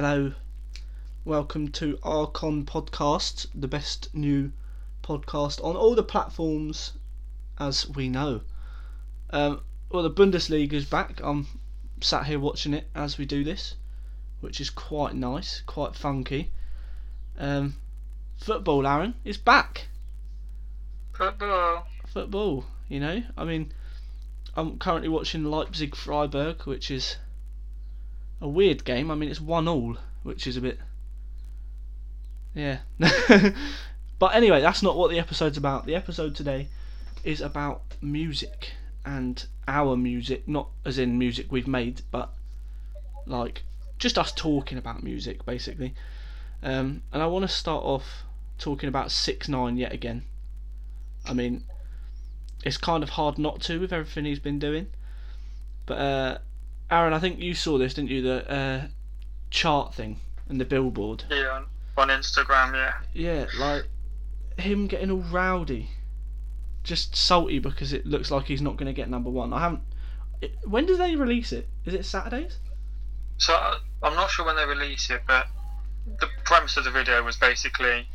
Hello, welcome to Archon Podcast, the best new podcast on all the platforms as we know. Um, well, the Bundesliga is back. I'm sat here watching it as we do this, which is quite nice, quite funky. Um, football, Aaron, is back. Football. Football, you know. I mean, I'm currently watching Leipzig Freiburg, which is a weird game. I mean, it's one all, which is a bit. Yeah. but anyway, that's not what the episode's about. The episode today is about music and our music, not as in music we've made, but like just us talking about music, basically. Um, and I want to start off talking about Six Nine yet again. I mean, it's kind of hard not to with everything he's been doing. But uh, Aaron, I think you saw this, didn't you? The uh, chart thing and the billboard. Yeah, on, on Instagram, yeah. Yeah, like him getting all rowdy, just salty because it looks like he's not going to get number one. I haven't. It, when do they release it? Is it Saturdays? So uh, I'm not sure when they release it, but the premise of the video was basically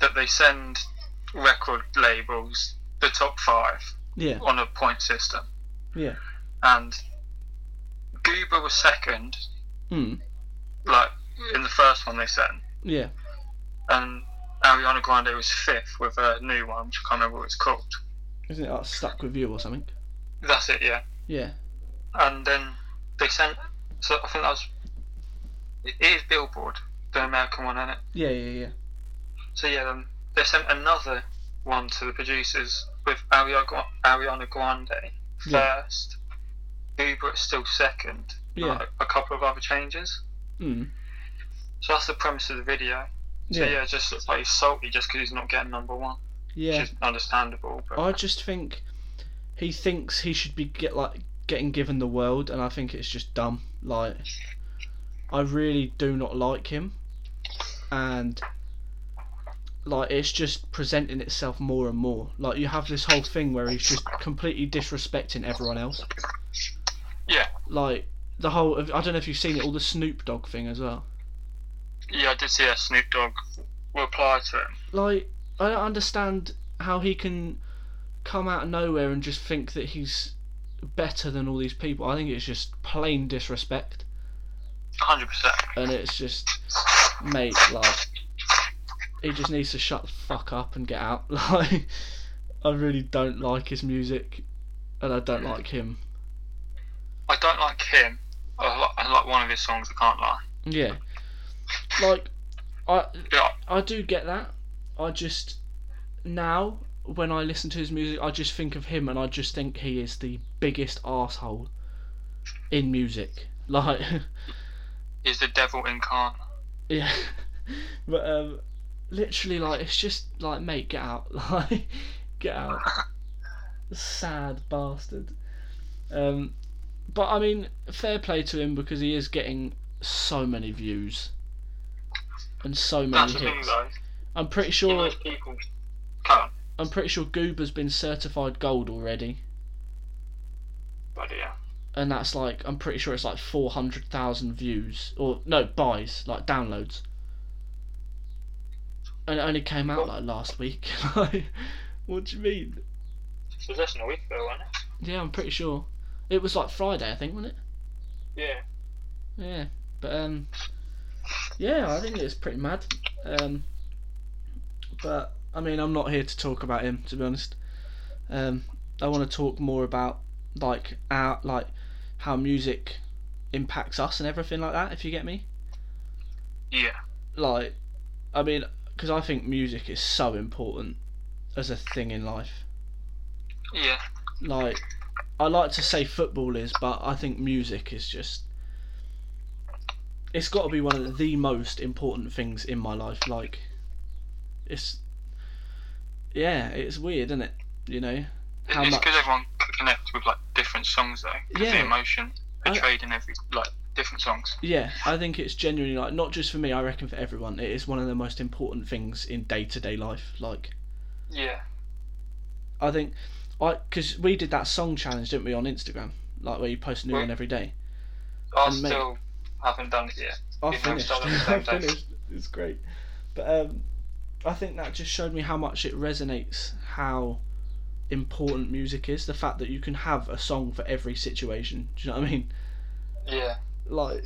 that they send record labels the top five Yeah, on a point system, yeah. and Gooba was second, Hmm. like in the first one they sent, Yeah. and Ariana Grande was fifth with a new one, which I can't remember what it's called. Isn't it like stuck with you or something? That's it, yeah. Yeah. and then they sent. So I think that was. It is Billboard, the American one, isn't it? Yeah, yeah, yeah. So yeah, then they sent another one to the producers with Ariana, Gra- Ariana Grande first. Gooba still second. Yeah. a couple of other changes. Hmm. So that's the premise of the video. So Yeah. yeah, it just looks like he's salty just because he's not getting number one, Yeah. which is understandable. But I just think he thinks he should be get like getting given the world, and I think it's just dumb. Like, I really do not like him, and like it's just presenting itself more and more. Like you have this whole thing where he's just completely disrespecting everyone else. Yeah, Like the whole. I don't know if you've seen it, all the Snoop Dogg thing as well. yeah, I did see a Snoop Dogg reply to him. like I don't understand how he can come out of nowhere and just think that he's better than all these people. I think it's just plain disrespect, hundred percent. and it's just, mate, like he just needs to shut the fuck up and get out. Like I really don't like his music, and I don't like him. I don't like him. I like, I like one of his songs. I can't lie. Yeah, like I Yeah, I do get that. I just now when I listen to his music, I just think of him, and I just think he is the biggest asshole in music. Like, he's the devil incarnate. yeah, but um, literally, like it's just like, mate, get out, like, get out, sad bastard. Um, but I mean, fair play to him because he is getting so many views and so many That's thing, hits. I'm pretty sure. people. I'm pretty sure Gooba's been certified gold already, But yeah, and that's like I'm pretty sure it's like four hundred thousand views or no buys like downloads, and it only came out like last week. What do you mean? so less than a week ago, wasn't it? Yeah, I'm pretty sure it was like Friday, I think, wasn't it? Yeah. Yeah, but um, yeah, I think it's pretty mad. Um, but I mean, I'm not here to talk about him, to be honest. Um, I want to talk more about like our like how music impacts us and everything like that. If you get me, Yeah. like, I mean, because I think music is so important as a thing in life. Yeah. Like, I like to say football is, but I think music is just. It's got to be one of the most important things in my life. Like, it's. Yeah, it's weird, isn't it? You know how it's much. because everyone can connect with like different songs though. Yeah. The emotion I- portrayed in every like different songs. Yeah, I think it's genuinely like not just for me. I reckon for everyone, it is one of the most important things in day to day life. Like, Yeah. I think, I because we did that song challenge, didn't we, on Instagram? Like where you post a new Right. one every day. I And mate- still haven't done it yet. I Even though we finished. started on the I finished. It's great, but um, I think that just showed me how much it resonates. How important music is. The fact that you can have a song for every situation. Do you know what I mean? Yeah. Like,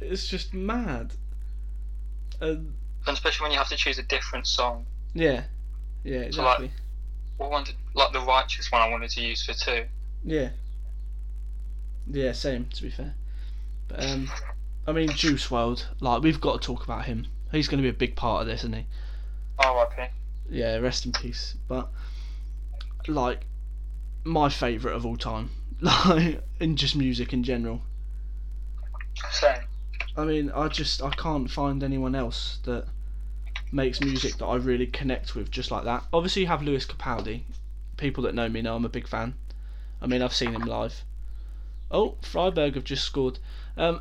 it's just mad. Um, And especially when you have to choose a different song. yeah, yeah, So, like- one did, like the righteous one I wanted to use for two. Yeah. Yeah, same to be fair. But um I mean Juice WRLD, like we've got to talk about him. He's gonna be a big part of this, isn't he? Oh, okay. Yeah, rest in peace. But like my favourite of all time. Like in just music in general. Same. I mean, I just I can't find anyone else that makes music that I really connect with just like that. Obviously you have Lewis Capaldi. People that know me know I'm a big fan. I mean I've seen him live. Oh, Freiburg have just scored. Um,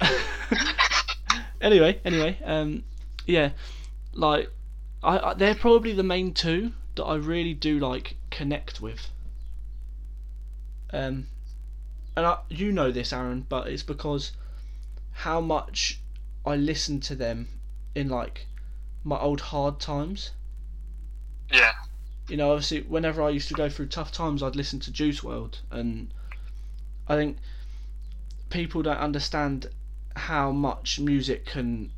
anyway, anyway, um, yeah, like I, I they're probably the main two that I really do like connect with. Um, and I, you know this, Aaron, but it's because how much I listen to them in like my old hard times. Yeah. You know, obviously, whenever I used to go through tough times, I'd listen to Juice WRLD, and I think people don't understand how much music can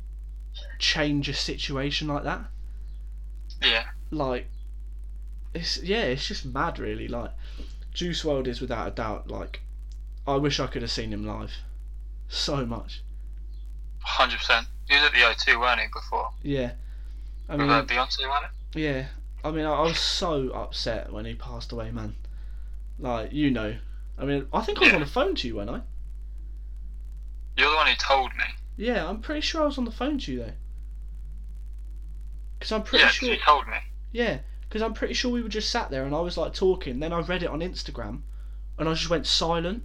change a situation like that. Yeah. Like, it's yeah, it's just mad, really. Like, Juice WRLD is without a doubt like, I wish I could have seen him live, so much. Hundred percent. He was at the O2, weren't he, before? Yeah, I mean, Beyonce? Yeah, I mean, I, I was so upset when he passed away, man. Like, you know, I mean, I think I was on the phone to you, weren't I? You're the one who told me. Yeah, I'm pretty sure I was on the phone to you though. Because I'm pretty yeah, sure. you told me. Yeah, because I'm pretty sure we were just sat there and I was like talking. Then I read it on Instagram, and I just went silent.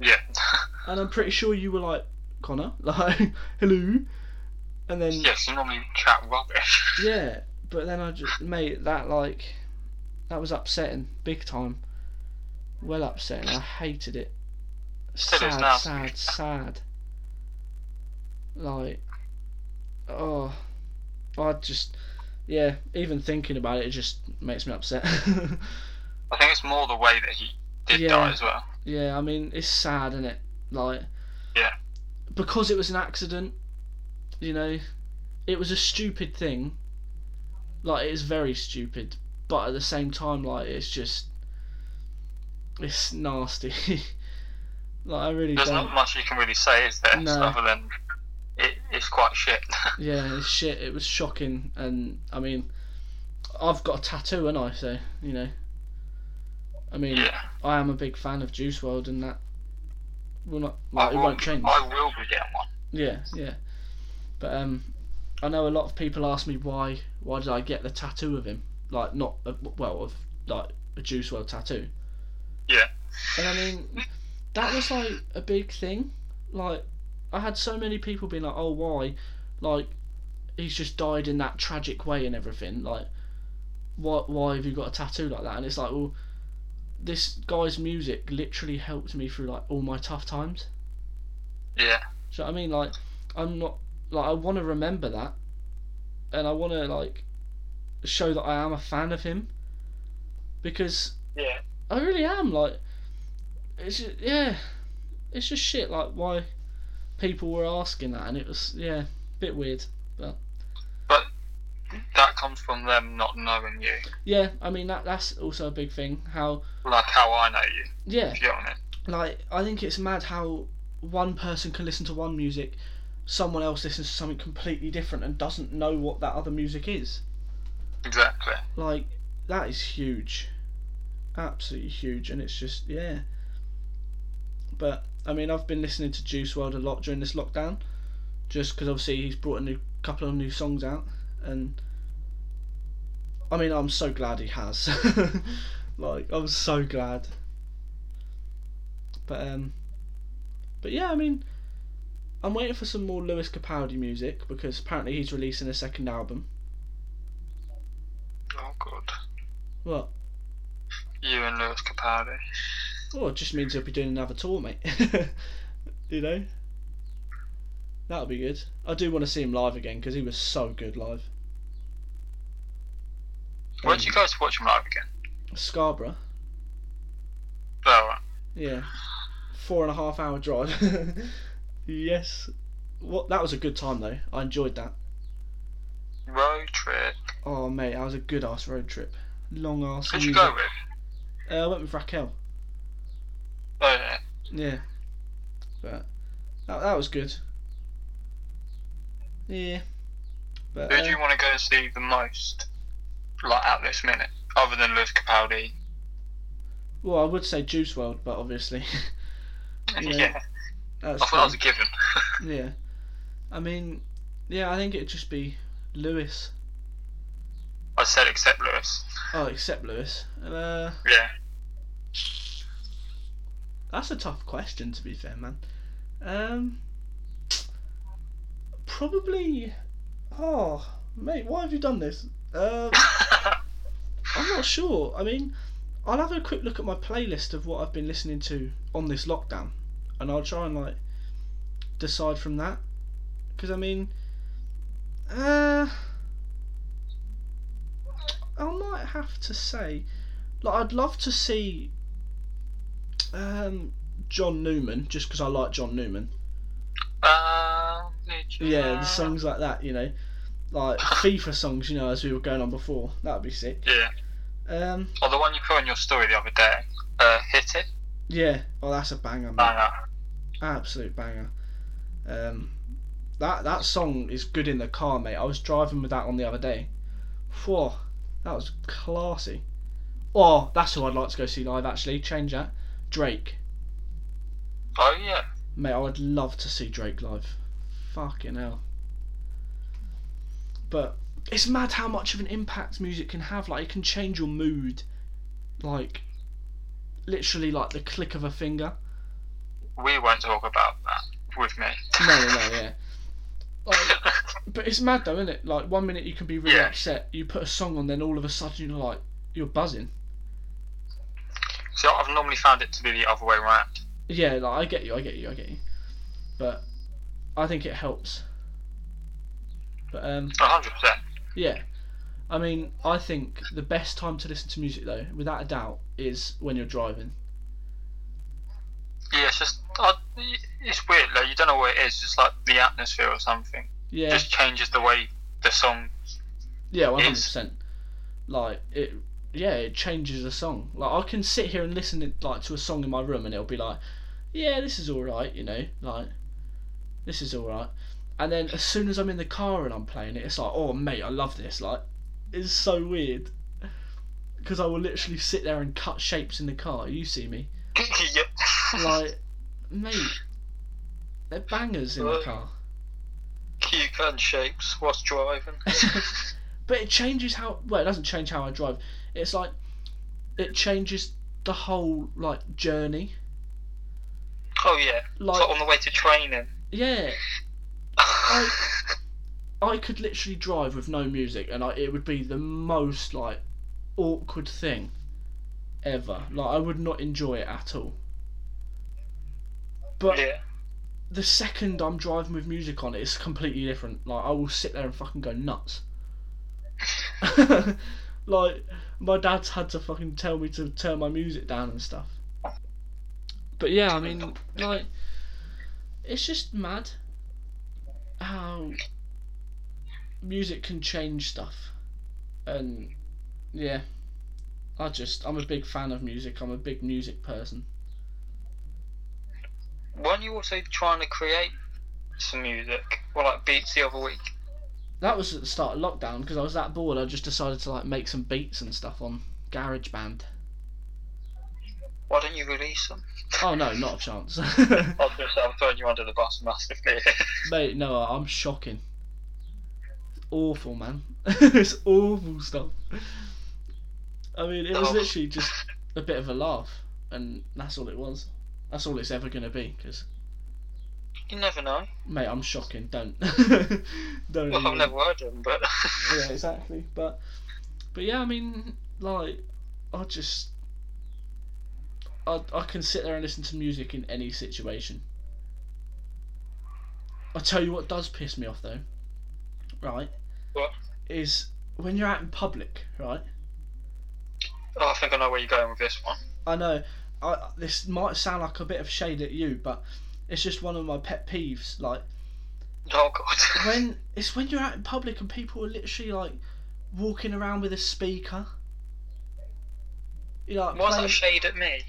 Yeah. And I'm pretty sure you were like, Connor, like, hello. And then yes, you normally chat rubbish. Yeah, but then I just mate that like that was upsetting big time. Well upsetting. I hated it. Still sad, sad, sad. Like, oh, I just yeah. Even thinking about it, it just makes me upset. I think it's more the way that he did Yeah. die as well. yeah, I mean it's sad, isn't it? Like, Yeah. because it was an accident. You know, it was a stupid thing. Like it is very stupid, but at the same time, like it's just it's nasty. like I really There's don't. not much you can really say, is there? No. Other than it, it's quite shit. Yeah, it's shit. It was shocking, and I mean, I've got a tattoo, and I so you know. I mean, yeah. I am a big fan of Juice WRLD, and that will not like it will, won't change. I will be getting one. Yeah, yeah. But um, I know a lot of people ask me why why did I get the tattoo of him? Like not a, well of like a Juice WRLD tattoo. Yeah. And I mean, that was like a big thing. Like I had so many people being like, "Oh, why?" Like he's just died in that tragic way and everything. Like, why why have you got a tattoo like that? And it's like, well, this guy's music literally helped me through like all my tough times. Yeah. Do you know what I mean? Like, I'm not like I want to remember that, and I want to like show that I am a fan of him, because Yeah. I really am. Like, it's just, yeah, it's just shit. Like why people were asking that, and it was yeah, a bit weird. But but that comes from them not knowing you. Yeah, I mean that that's also a big thing. How Like how I know you, yeah, you get on it. like I think it's mad how one person can listen to one music, someone else listens to something completely different and doesn't know what that other music is. Exactly. Like that is huge, absolutely huge, and it's just yeah. But I mean, I've been listening to Juice WRLD a lot during this lockdown, just because obviously he's brought a new couple of new songs out, and I mean, I'm so glad he has. like, I'm so glad. But um, but yeah, I mean, I'm waiting for some more Lewis Capaldi music because apparently he's releasing a second album. Oh god. What? You and Lewis Capaldi. Oh, it just means he'll be doing another tour, mate. you know? That'll be good. I do want to see him live again because he was so good live. Where'd um, you guys watch him live again? Scarborough. Oh, right. Yeah. Four and a half hour drive. yes. What? That was a good time though. I enjoyed that. road trip. Oh mate, that was a good ass road trip. Long ass. Who'd you music. go with? Uh, I went with Raquel. Oh, yeah. Yeah. But that, that was good. Yeah. But Who do uh, you want to go and see the most, like at this minute, other than Lewis Capaldi? well, I would say Juice WRLD, but obviously You know, yeah, that's I thought that was a given. yeah. I mean, yeah, I think it'd just be Lewis. I said except Lewis. Oh, except Lewis. Uh, Yeah. that's a tough question, to be fair, man. Um, probably. Oh, mate, why have you done this? Um, I'm not sure. I mean, I'll have a quick look at my playlist of what I've been listening to on this lockdown, and I'll try and like decide from that. Because I mean, uh, I might have to say, like, I'd love to see um, John Newman, just because I like John Newman. Uh, Yeah, the songs like that, you know, like FIFA songs, you know, as we were going on before. That would be sick. Yeah. Um, Or the one you put on your story the other day. Uh, hit it. yeah, oh, that's a banger, man. Banger. Absolute banger. Um, that that song is good in the car, mate. I was driving with that on the other day. Whoa, that was classy. Oh, that's who I'd like to go see live. Actually, change that. Drake, Oh yeah. mate. I would love to see Drake live. Fucking hell. But it's mad how much of an impact music can have. Like it can change your mood, like literally like the click of a finger. We won't talk about that with me. No, no, no, yeah. Like, But it's mad though, isn't it? Like one minute you can be really Yeah. upset, you put a song on, then all of a sudden you're like you're buzzing. so I've normally found it to be the other way around. Yeah, like I get you, I get you, I get you. But I think it helps. But um, A hundred percent. yeah, I mean, I think the best time to listen to music though, without a doubt, is when you're driving. Yeah, it's just uh, it's weird. Like you don't know what it is. Just like the atmosphere or something. Yeah, Just changes the way the song. yeah, one hundred percent. Like it, yeah, it changes the song. Like I can sit here and listen it, like to a song in my room, and it'll be like, yeah, this is all right, you know, like this is all right. And then as soon as I'm in the car and I'm playing it, it's like, oh mate, I love this. Like, it's so weird. Because I will literally sit there and cut shapes in the car. You see me, yep. like, mate, they're bangers in the uh, car. Cue gun shapes whilst driving. but it changes how well it doesn't change how I drive. It's like it changes the whole like journey. Oh yeah. Like so on the way to training. yeah, I I could literally drive with no music and I, it would be the most like awkward thing ever. Like I would not enjoy it at all. But yeah. the second I'm driving with music on, it's completely different. Like I will sit there and fucking go nuts. like my dad's had to fucking tell me to turn my music down and stuff. But yeah, I mean, like, it's just mad how music can change stuff, and yeah, I just I'm a big fan of music. I'm a big music person. Weren't you also trying to create some music or like beats the other week? That was at the start of lockdown because I was that bored. I just decided to like make some beats and stuff on GarageBand. Why don't you release them? Oh no, not a chance. I was gonna say I'm throwing you under the bus massively. Mate, no, I'm shocking. It's awful, man. it's awful stuff. I mean, it was Oh. literally just a bit of a laugh, and that's all it was. That's all it's ever gonna be. Because, you never know. mate, I'm shocking. Don't, don't. Well, I've never heard them, but yeah, exactly. But, but yeah, I mean, like, I just, I, I can sit there and listen to music in any situation. I tell you what does piss me off though. Right. What? Is when you're out in public, right? Oh, I think I know where you're going with this one. I know. I, this might sound like a bit of shade at you, but it's just one of my pet peeves. Like Oh god. when it's when you're out in public and people are literally like walking around with a speaker. You know, like Why's playing, that shade at me?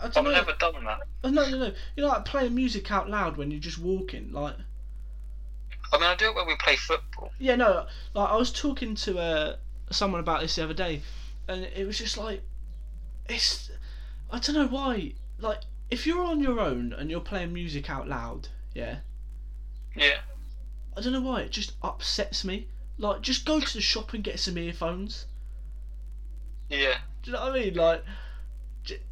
I I've don't know. never done that. Oh, No, no, no. You know, like playing music out loud when you're just walking. Like, I mean, I do it when we play football. yeah, no. Like, I was talking to uh, someone about this the other day, and it was just like, it's. I don't know why. Like, if you're on your own and you're playing music out loud, yeah. Yeah. I don't know why. It just upsets me. Like, just go to the shop and get some earphones. Yeah. Do you know what I mean? Like,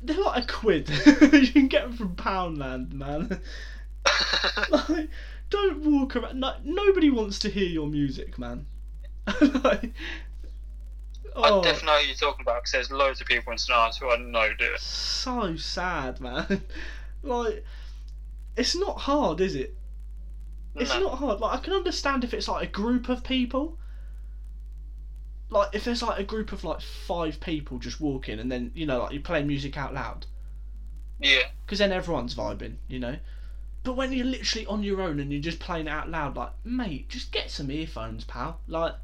they're like a quid. you can get them from Poundland, man. like, don't walk around. No, nobody wants to hear your music, man. like, I oh, definitely know who you're talking about because there's loads of people in Sonata who I know do it. so sad, man. like, it's not hard, is it? It's No. not hard. Like, I can understand if it's like a group of people. Like, if there's like a group of like five people just walking, and then you know, like you're playing music out loud. Yeah. because then everyone's vibing, you know. But when you're literally on your own and you're just playing it out loud, like, mate, just get some earphones, pal. Like,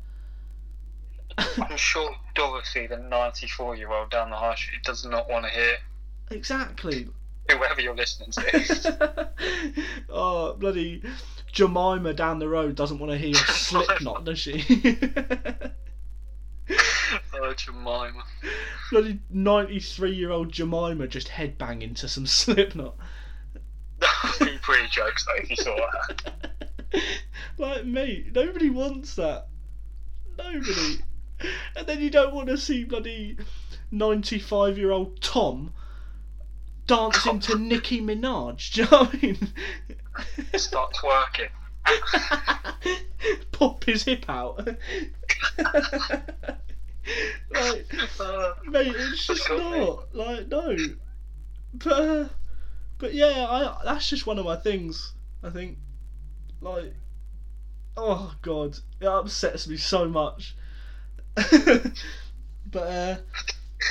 I'm sure Dorothy, the 94 year old down the high street, does not want to hear exactly. whoever you're listening to. oh, bloody Jemima down the road doesn't want to hear your Slipknot, does she? oh, Jemima. bloody 93 year old Jemima just headbanging to some Slipknot. That would be pretty jokes though if you saw that. like, mate, nobody wants that. Nobody. And then you don't want to see bloody 95 year old Tom dancing to Nicki Minaj. Do you know what I mean? Start twerking. Pop his hip out. like, mate, it's just not. Like, no. But, uh, but yeah, I that's just one of my things. I think, like, oh god, it upsets me so much. but, uh,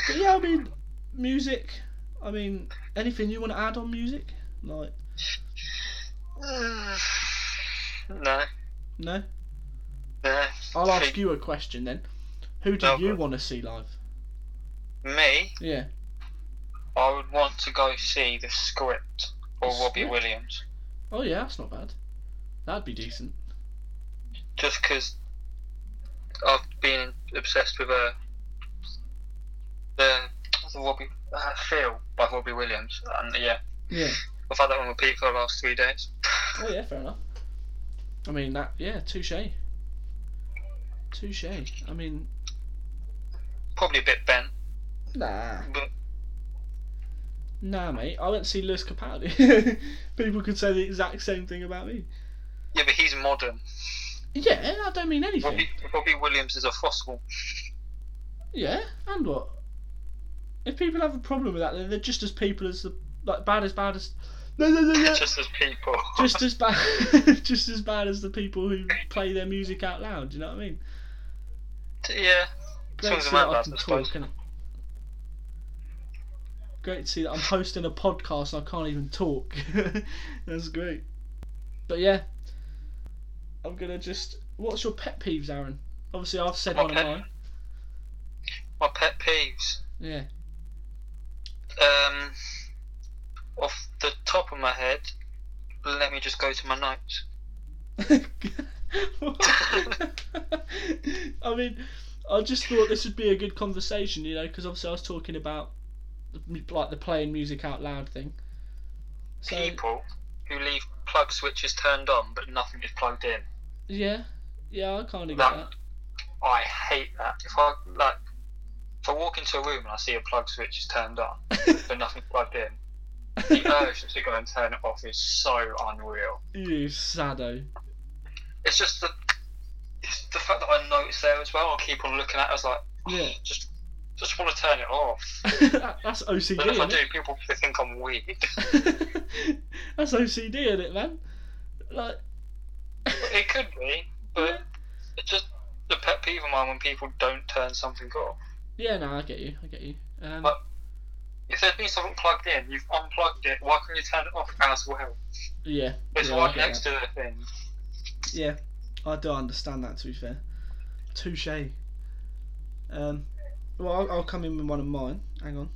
but yeah, I mean, music. I mean, anything you want to add on music? Like, no. no. No. I'll ask Think- you a question then. Who do No, you want to see live? Me, Yeah. I would want to go see the script or The Robbie Script? Williams. Oh yeah, that's not bad. That'd be decent. Just because I've been obsessed with uh, the, the Robbie uh, Feel by Robbie Williams. And yeah, Yeah. I've had that on repeat for the last three days. Oh yeah, fair enough. I mean that. Yeah, touche. Touche. I mean, Probably a bit bent, nah, but nah, mate. I went to see Lewis Capaldi. People could say the exact same thing about me. yeah, but he's modern. Yeah, I don't mean anything. Robbie, Robbie Williams is a fossil. Yeah, and what? If people have a problem with that, then they're just as people as the like bad as bad as. No, no, no, no. Just as people. just as bad, just as bad as the people who play their music out loud. Do you know what I mean? yeah. Great to Swings see that I can talk. Great to see that I'm hosting a podcast and I can't even talk. That's great. But yeah, I'm gonna just. What's your pet peeves, Aaron? Obviously, I've said My one pet- of mine. My pet peeves. Yeah. Um, off the top of my head, let me just go to my notes. I mean, I just thought this would be a good conversation, you know, because obviously I was talking about the, like the playing music out loud thing. So People who leave plug switches turned on but nothing is plugged in. Yeah, yeah, I kind of get That-. I hate that. If I like, if I walk into a room and I see a plug switch is turned on but nothing's plugged in, the urge to go and turn it off is so unreal. you sado. It's just the, it's the fact that I notice there as well. I keep on looking at it. I was like, oh, Yeah. just, just want to turn it off. That's OCD. But if I do, people think I'm weird. That's OCD in it, man. Like, it could be, but it's just the pet peeve of mine when people don't turn something off. Yeah, no, I get you. I get you. Um, But- If there's been something plugged in, you've unplugged it. Why can't you turn it off as well? yeah, It's yeah, right next to the thing. Yeah, I do understand that. To be fair, touche. Um, well, I'll, I'll come in with one of mine. Hang on,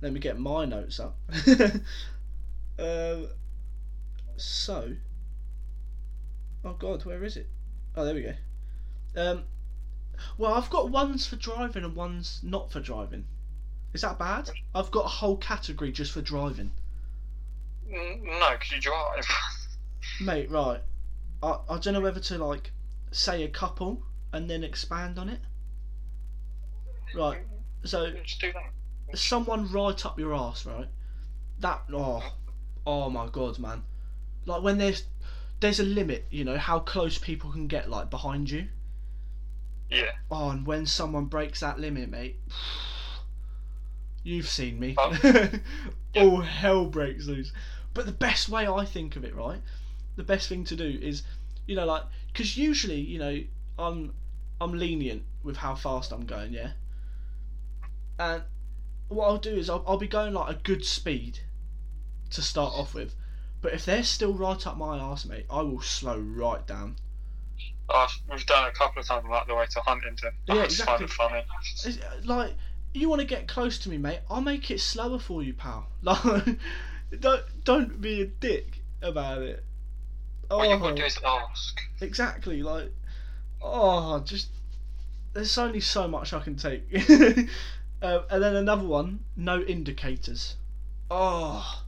let me get my notes up. um, so, oh God, where is it? Oh, there we go. Um, well, I've got ones for driving and ones not for driving. Is that bad? I've got a whole category just for driving. No, because you drive. Mate, right. I, I don't know whether to like say a couple and then expand on it. Right. So Just do that. someone right up your ass, right? That oh oh my god, man. Like when there's there's a limit, you know, how close people can get like behind you. Yeah. Oh, and when someone breaks that limit, mate, you've seen me. Oh. All hell breaks loose. But the best way I think of it, right? The best thing to do is, you know, like, because usually, you know, I'm I'm lenient with how fast I'm going, yeah. And what I'll do is I'll, I'll be going like a good speed to start off with. But if they're still right up my arse, mate, I will slow right down. Oh, we've done it a couple of times like the way to Huntington. Yeah, find exactly. funny. Uh, like you want to get close to me, mate. I'll make it slower for you, pal. Like, don't don't be a dick about it. What you Oh, to do is ask. exactly. Like, oh, just there's only so much I can take. um, and then another one, no indicators. Oh,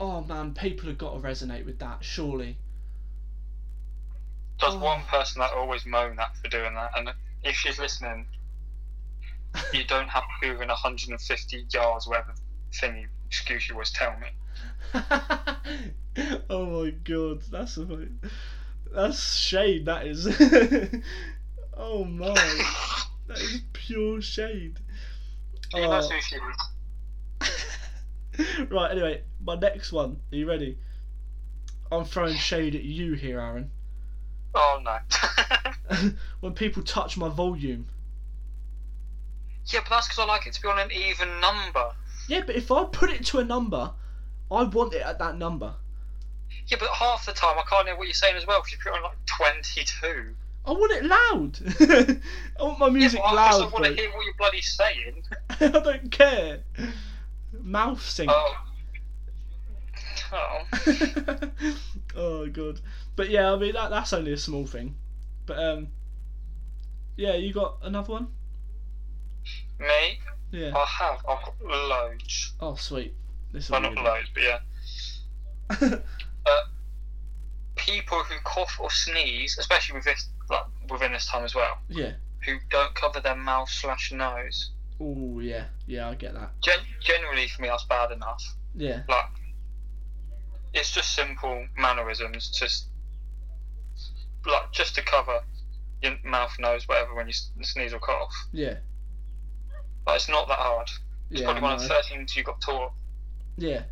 oh man, people have got to resonate with that. Surely. There's Oh. one person that I always moan at for doing that, and if she's listening, you don't have to be within 150 yards, whatever thingy excuse you was tell me. oh my god, that's a that's shade. That is. oh my, that is pure shade. He knows Oh. who she is. right. Anyway, my next one. Are you ready? I'm throwing shade at you here, Aaron. Oh no. when people touch my volume. yeah, but that's because I like it to be on an even number. Yeah, but if I put it to a number, I want it at that number. Yeah, but half the time I can't hear what you're saying as well because you put it on like 22. I want it loud. I want my music yeah, I loud, just want to hear what you're bloody saying. I don't care. Mouth sync. Oh. Oh. oh god. But yeah, I mean that that's only a small thing. But um yeah, you got another one? Me? Yeah. I have. I've got loads. Oh sweet. This is Well, not loads, but yeah. People who cough or sneeze, especially with this, like, within this time as well, yeah. who don't cover their mouth slash nose. Oh yeah. Yeah, I get that. Gen- generally, for me, that's bad enough. Yeah. Like, it's just simple mannerisms, just like just to cover your mouth, nose, whatever when you sneeze or cough. Yeah. But it's not that hard. It's Yeah. probably one of the first things you got taught Yeah.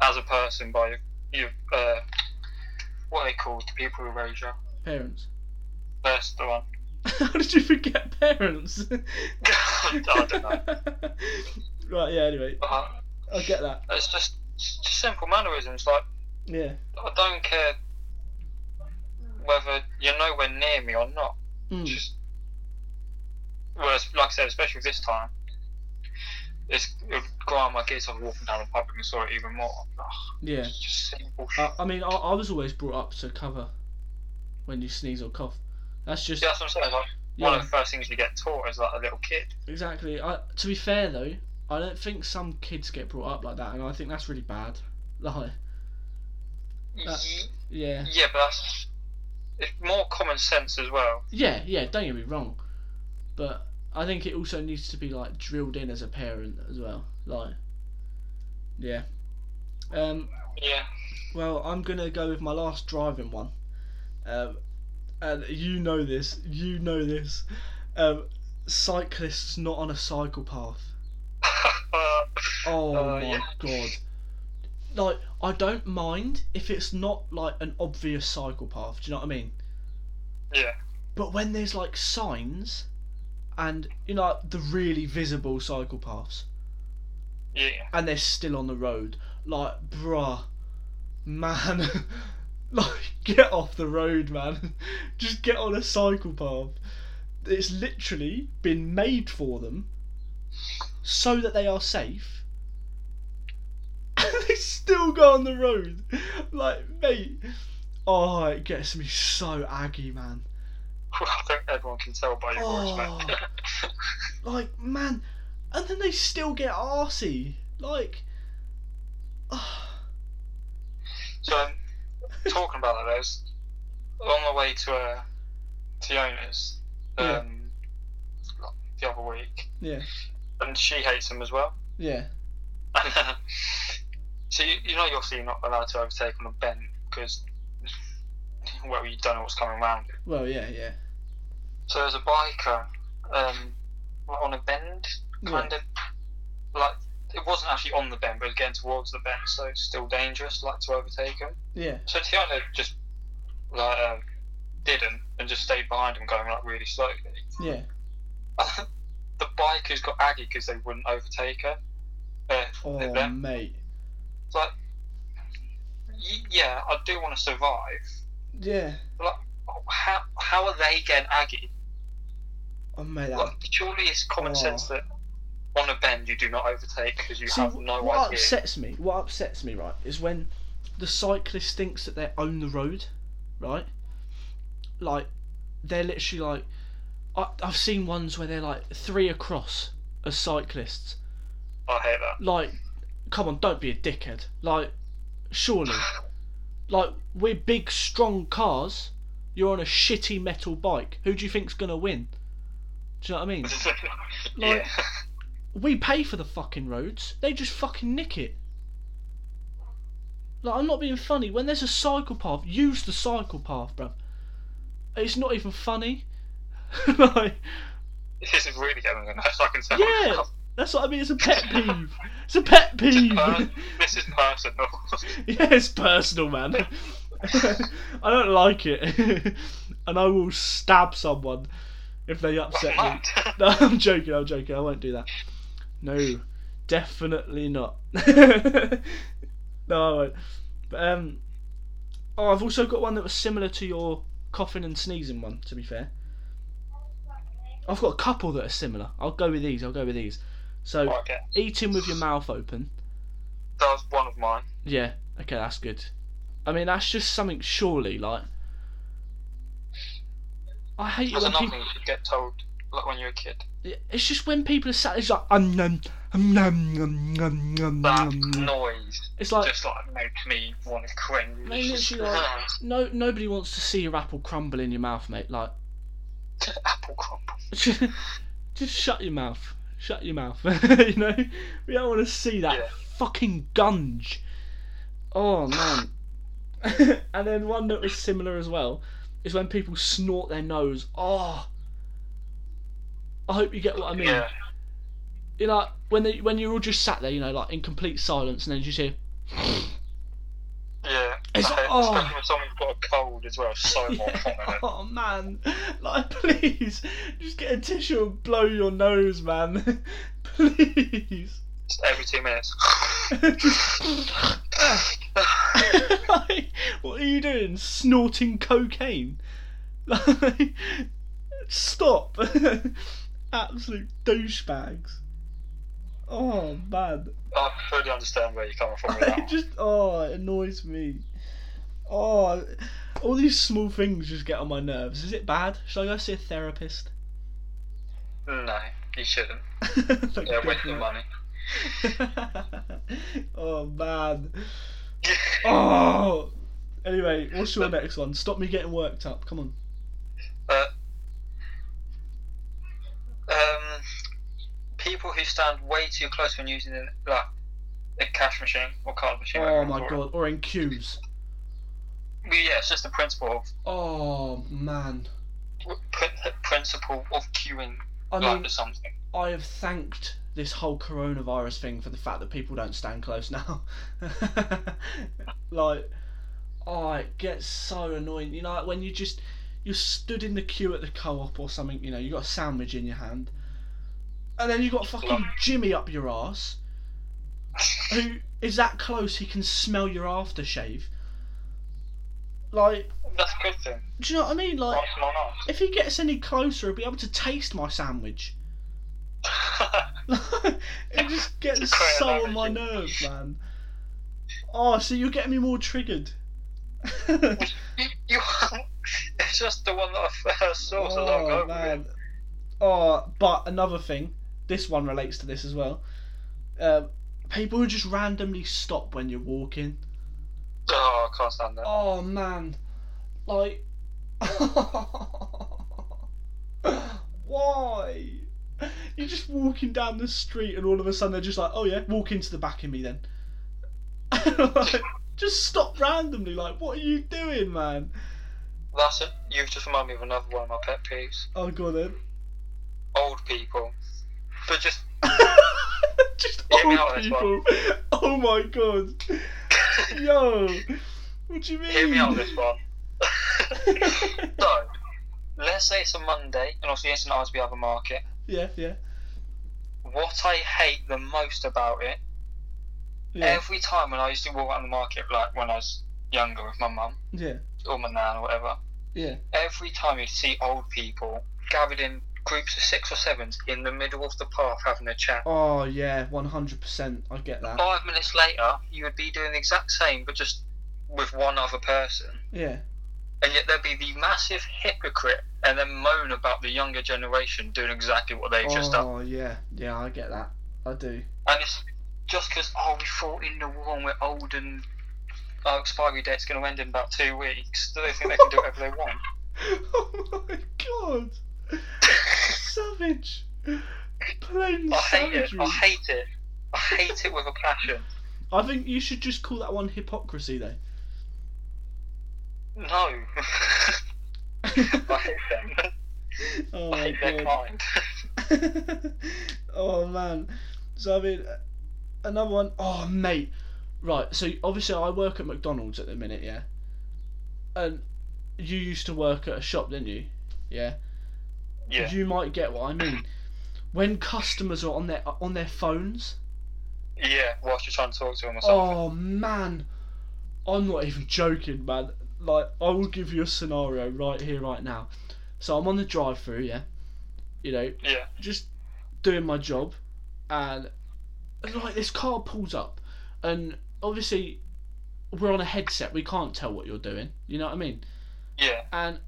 as a person by your, your uh, what are they called? The people who raise you. Parents. That's the one. How did you forget parents? I don't know. right, yeah, anyway. Uh, I get that. it's just, it's just simple mannerisms. Like Yeah. I don't care whether you're nowhere near me or not. Mm. Just well, it's- like I said, especially this time, it's grind my gears off walking down the public and saw it even more. Ugh, Yeah. it's just simple shit. I, I mean, I, I was always brought up to cover when you sneeze or cough. That's just yeah, that's what I'm saying. Like, one of the first things you get taught as like a little kid. exactly. I, to be fair though, I don't think some kids get brought up like that, and I think that's really bad. Like, yeah, yeah, but that's it's more common sense as well. yeah, yeah. Don't get me wrong, but I think it also needs to be like drilled in as a parent as well. Like, yeah. Um, Yeah. Well, I'm gonna go with my last driving one, um, and you know this. You know this. Um, cyclists not on a cycle path. Oh Uh, my yeah. god! Like I don't mind if it's not like an obvious cycle path. Do you know what I mean? Yeah. But when there's like signs, and you know like, the really visible cycle paths, Yeah. and they're still on the road, like bruh, man, like get off the road, man. Just get on a cycle path. It's literally been made for them, so that they are safe. And they still go on the road, like mate. Oh, it gets me so aggy, man. I think everyone can tell by your voice, mate. Like, man, and then they still get arsey. Like, oh, so, um, talking about that, there's on the way to uh, Fiona's Yeah. um, the other week, yeah, and she hates him as well. yeah, And, uh, so you, you know you're obviously not allowed to overtake on a bend because well you don't know what's coming around. Well, yeah, yeah, So there's a biker um, on a bend, kind of like it wasn't actually on the bend, but it was getting towards the bend, so it's still dangerous, like to overtake him. yeah, So Tiana just like um, didn't and just stayed behind him, going like really slowly. yeah. the bikers got aggy because they wouldn't overtake her. Uh, Oh, them. mate, It's like, y- yeah, I do want to survive. yeah. Like, how how are they getting aggy? Oh, mate, that. Like, surely it's common Oh. sense that on a bend you do not overtake because you See, have no what idea. upsets me, what upsets me, right, is when the cyclist thinks that they own the road, right? Like, they're literally like, I, I've seen ones where they're like three across as cyclists. I hate that. Like, come on, don't be a dickhead. Like, surely, like we're big, strong cars. You're on a shitty metal bike. Who do you think's gonna win? Do you know what I mean? yeah. We pay for the fucking roads. They just fucking nick it. Like I'm not being funny. When there's a cycle path, use the cycle path, bruv. It's not even funny. like, This is really getting on the nerves, I can tell. yeah, that's what I mean. It's a pet peeve. It's a pet peeve. This is personal. yeah, it's personal, man. I don't like it, and I will stab someone if they upset me. No, I'm joking. I'm joking. I won't do that. No, definitely not. no, I won't. But um, oh, I've also got one that was similar to your coughing and sneezing one. To be fair, I've got a couple that are similar. I'll go with these. I'll go with these. So, okay. eating with your mouth open. That was one of mine. Yeah. Okay, that's good. I mean, that's just something. Surely, like, I hate it That's when another people. thing you should get told, like when you're a kid. It's just when people are sat. It's like um um num num num num That noise It's like just like makes me want to cringe. Mate, literally, like- no nobody wants to see your apple crumble in your mouth, mate. Like, Apple crumble. just shut your mouth. Shut your mouth. you know, we don't want to see that Yeah. fucking gunge. Oh man. and then one that was similar as well is when people snort their nose. Oh. I hope you get what I mean. Yeah. You know, like, when they, when you're all just sat there, you know, like in complete silence, and then you just hear. Yeah. It's- Especially oh. when someone's got a cold as well. So more common. Oh man, like please, just get a tissue and blow your nose, man. please. Just every two minutes. like, what are you doing? Snorting cocaine? Like, stop! Absolute douchebags. Oh man, I fully understand where you're coming from with that. it just oh, it annoys me. Oh, all these small things just get on my nerves. Is it bad? Should I go see a therapist? No, you shouldn't. God waste for money. oh man. Oh. Anyway, what's your next one? Stop me getting worked up. Come on. Uh, um, people who stand way too close when using the, like a cash machine or card machine. Oh my call god. Or in queues. Yeah, it's just the principle of. Oh man. principle of queuing I mean, something. I have thanked this whole coronavirus thing for the fact that people don't stand close now. like, oh, it gets so annoying. You know, when you just you stood in the queue at the co-op or something. You know, you got a sandwich in your hand, and then you got fucking Jimmy up your ass, who is that close he can smell your aftershave. Like, That's thing. do you know what I mean? Like, Nice and not if he gets any closer, he'll be able to taste my sandwich. it just gets It's a great so on my nerves, man. Oh, so you're getting me more triggered. you, you, it's just the one that I first saw, so oh with man. it. Oh, but another thing, this one relates to this as well. Um, people who just randomly stop when you're walking. Oh, I can't stand that. Oh man, like, why? You're just walking down the street, and all of a sudden they're just like, "Oh yeah, walk into the back of me then." like, just stop randomly. Like, what are you doing, man? That's it. You've just reminded me of another one of my pet peeves. Oh, go on then. Old people. But just just old out on this people. Oh my god. Yo, what do you mean? hear me out on this one. so, let's say it's a Monday, and obviously it's an Arsby Other Market. Yeah, yeah, What I hate the most about it, yeah, every time when I used to walk around the market, like when I was younger with my mum yeah, or my nan or whatever, yeah. every time you'd see old people gathered in groups of six or sevens in the middle of the path having a chat. Oh yeah, one hundred percent. I get that. Five minutes later, you would be doing the exact same, but just with one other person. Yeah, And yet there'd be the massive hypocrite and then moan about the younger generation doing exactly what they've just done. Oh yeah, yeah. I get that. I do. And it's just because, oh, we fought in the war and we're old and our expiry date's going to end in about two weeks. Do they think they can do whatever they want? oh my god, savage. Plain I hate it. I hate it. I hate it with a passion. I think you should just call that one hypocrisy, though. No. I hate them. oh I hate their kind. oh man. So I mean, another one. Oh mate. Right. So obviously I work at McDonald's at the minute, yeah. And you used to work at a shop, didn't you? Yeah. Yeah. You might get what I mean. When customers are on their on their phones. Yeah, whilst you're trying to talk to them or something. Oh man. I'm not even joking, man. Like I will give you a scenario right here, right now. So I'm on the drive-through, yeah. You know, Yeah. just doing my job, and like this car pulls up, and obviously we're on a headset, we can't tell what you're doing. You know what I mean? Yeah. And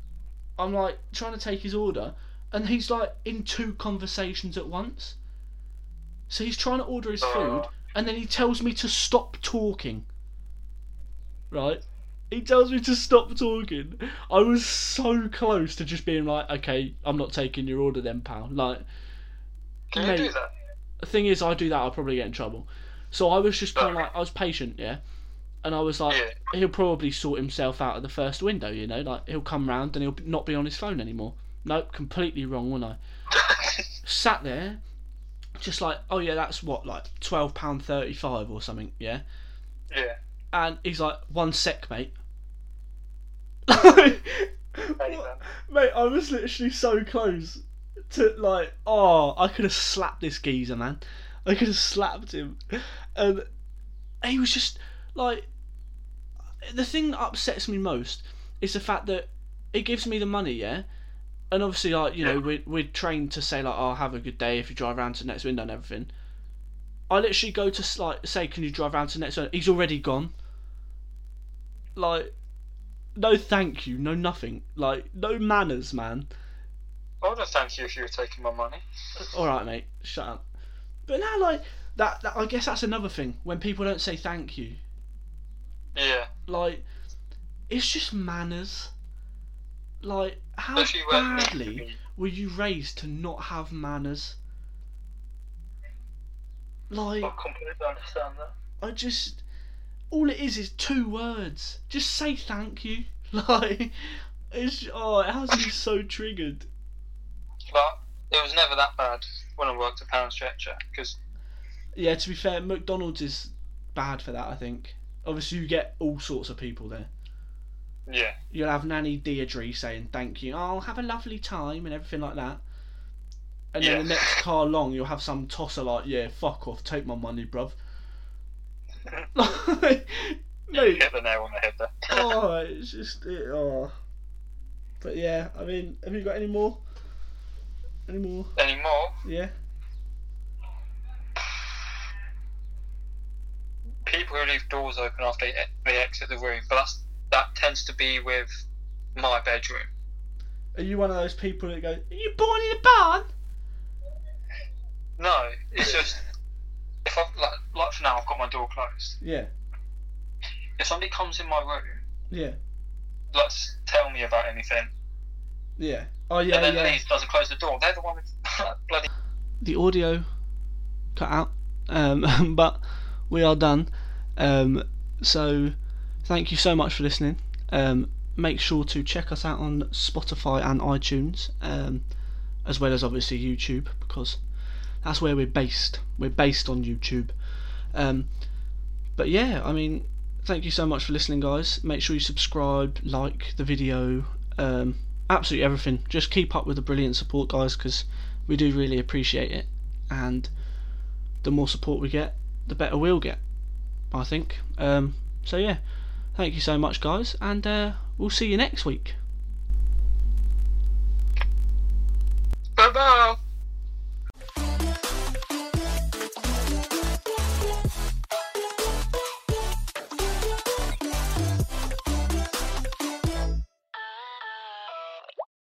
I'm like trying to take his order, and he's like in two conversations at once. So he's trying to order his food, Uh. and then he tells me to stop talking. Right? He tells me to stop talking. I was so close to just being like, okay, I'm not taking your order then, pal. Like, Can Mate. you do that? the thing is, I do that, I'll probably get in trouble. So I was just kind of like, I was patient, yeah. And I was like, Yeah. he'll probably sort himself out at the first window, you know, like he'll come round and he'll not be on his phone anymore. Nope, completely wrong, wasn't I? Sat there, just like, oh yeah, that's what, like twelve pound thirty five or something, yeah. yeah. And he's like, one sec, mate. Hey, Mate, I was literally so close to like, oh, I could have slapped this geezer, man. I could have slapped him, and he was just like, the thing that upsets me most is the fact that it gives me the money, yeah, and obviously, like you know, we're we're trained to say like, oh, have a good day if you drive around to the next window and everything. I literally go to like say, can you drive around to the next window? He's already gone. Like, no, thank you, no nothing. Like, no manners, man. I would have thanked you if you were taking my money. All right, mate, shut up. But now, like that, that, I guess that's another thing when people don't say thank you. Yeah. Like, it's just manners. Like, how Especially when badly were you raised to not have manners? Like, I completely understand that. I just, all it is is two words. Just say thank you. Like, it's oh, it has me so triggered. But it was never that bad when I worked at Poundstretcher because Yeah, to be fair, McDonald's is bad for that. I think. Obviously, you get all sorts of people there. yeah, You'll have Nanny Deirdre saying thank you, oh, have a lovely time, and everything like that. And then Yeah. the next car along, you'll have some tosser like, yeah, fuck off, take my money, bruv. Like, you hit the nail on the head there. oh, it's just, it, oh. But yeah, I mean, have you got any more? Any more? Any more? Yeah. People who leave doors open after they, they exit the room, but that's that tends to be with my bedroom. Are you one of those people that go, are you born in a barn? No, it's just if I like like for now I've got my door closed. Yeah, If somebody comes in my room, yeah, let's tell me about anything, yeah. Oh yeah, and then yeah. leaves doesn't close the door. They're the one with bloody. the audio cut out, um, but we are done. Um, so thank you so much for listening. Um, make sure to check us out on Spotify and iTunes, um, as well as obviously YouTube because that's where we're based. We're based on YouTube. Um, but yeah, I mean, thank you so much for listening, guys. Make sure you subscribe, like the video, um, absolutely everything. Just keep up with the brilliant support, guys, because we do really appreciate it. And the more support we get, the better we'll get, I think. Um, so yeah, thank you so much, guys, and uh, we'll see you next week. Bye bye.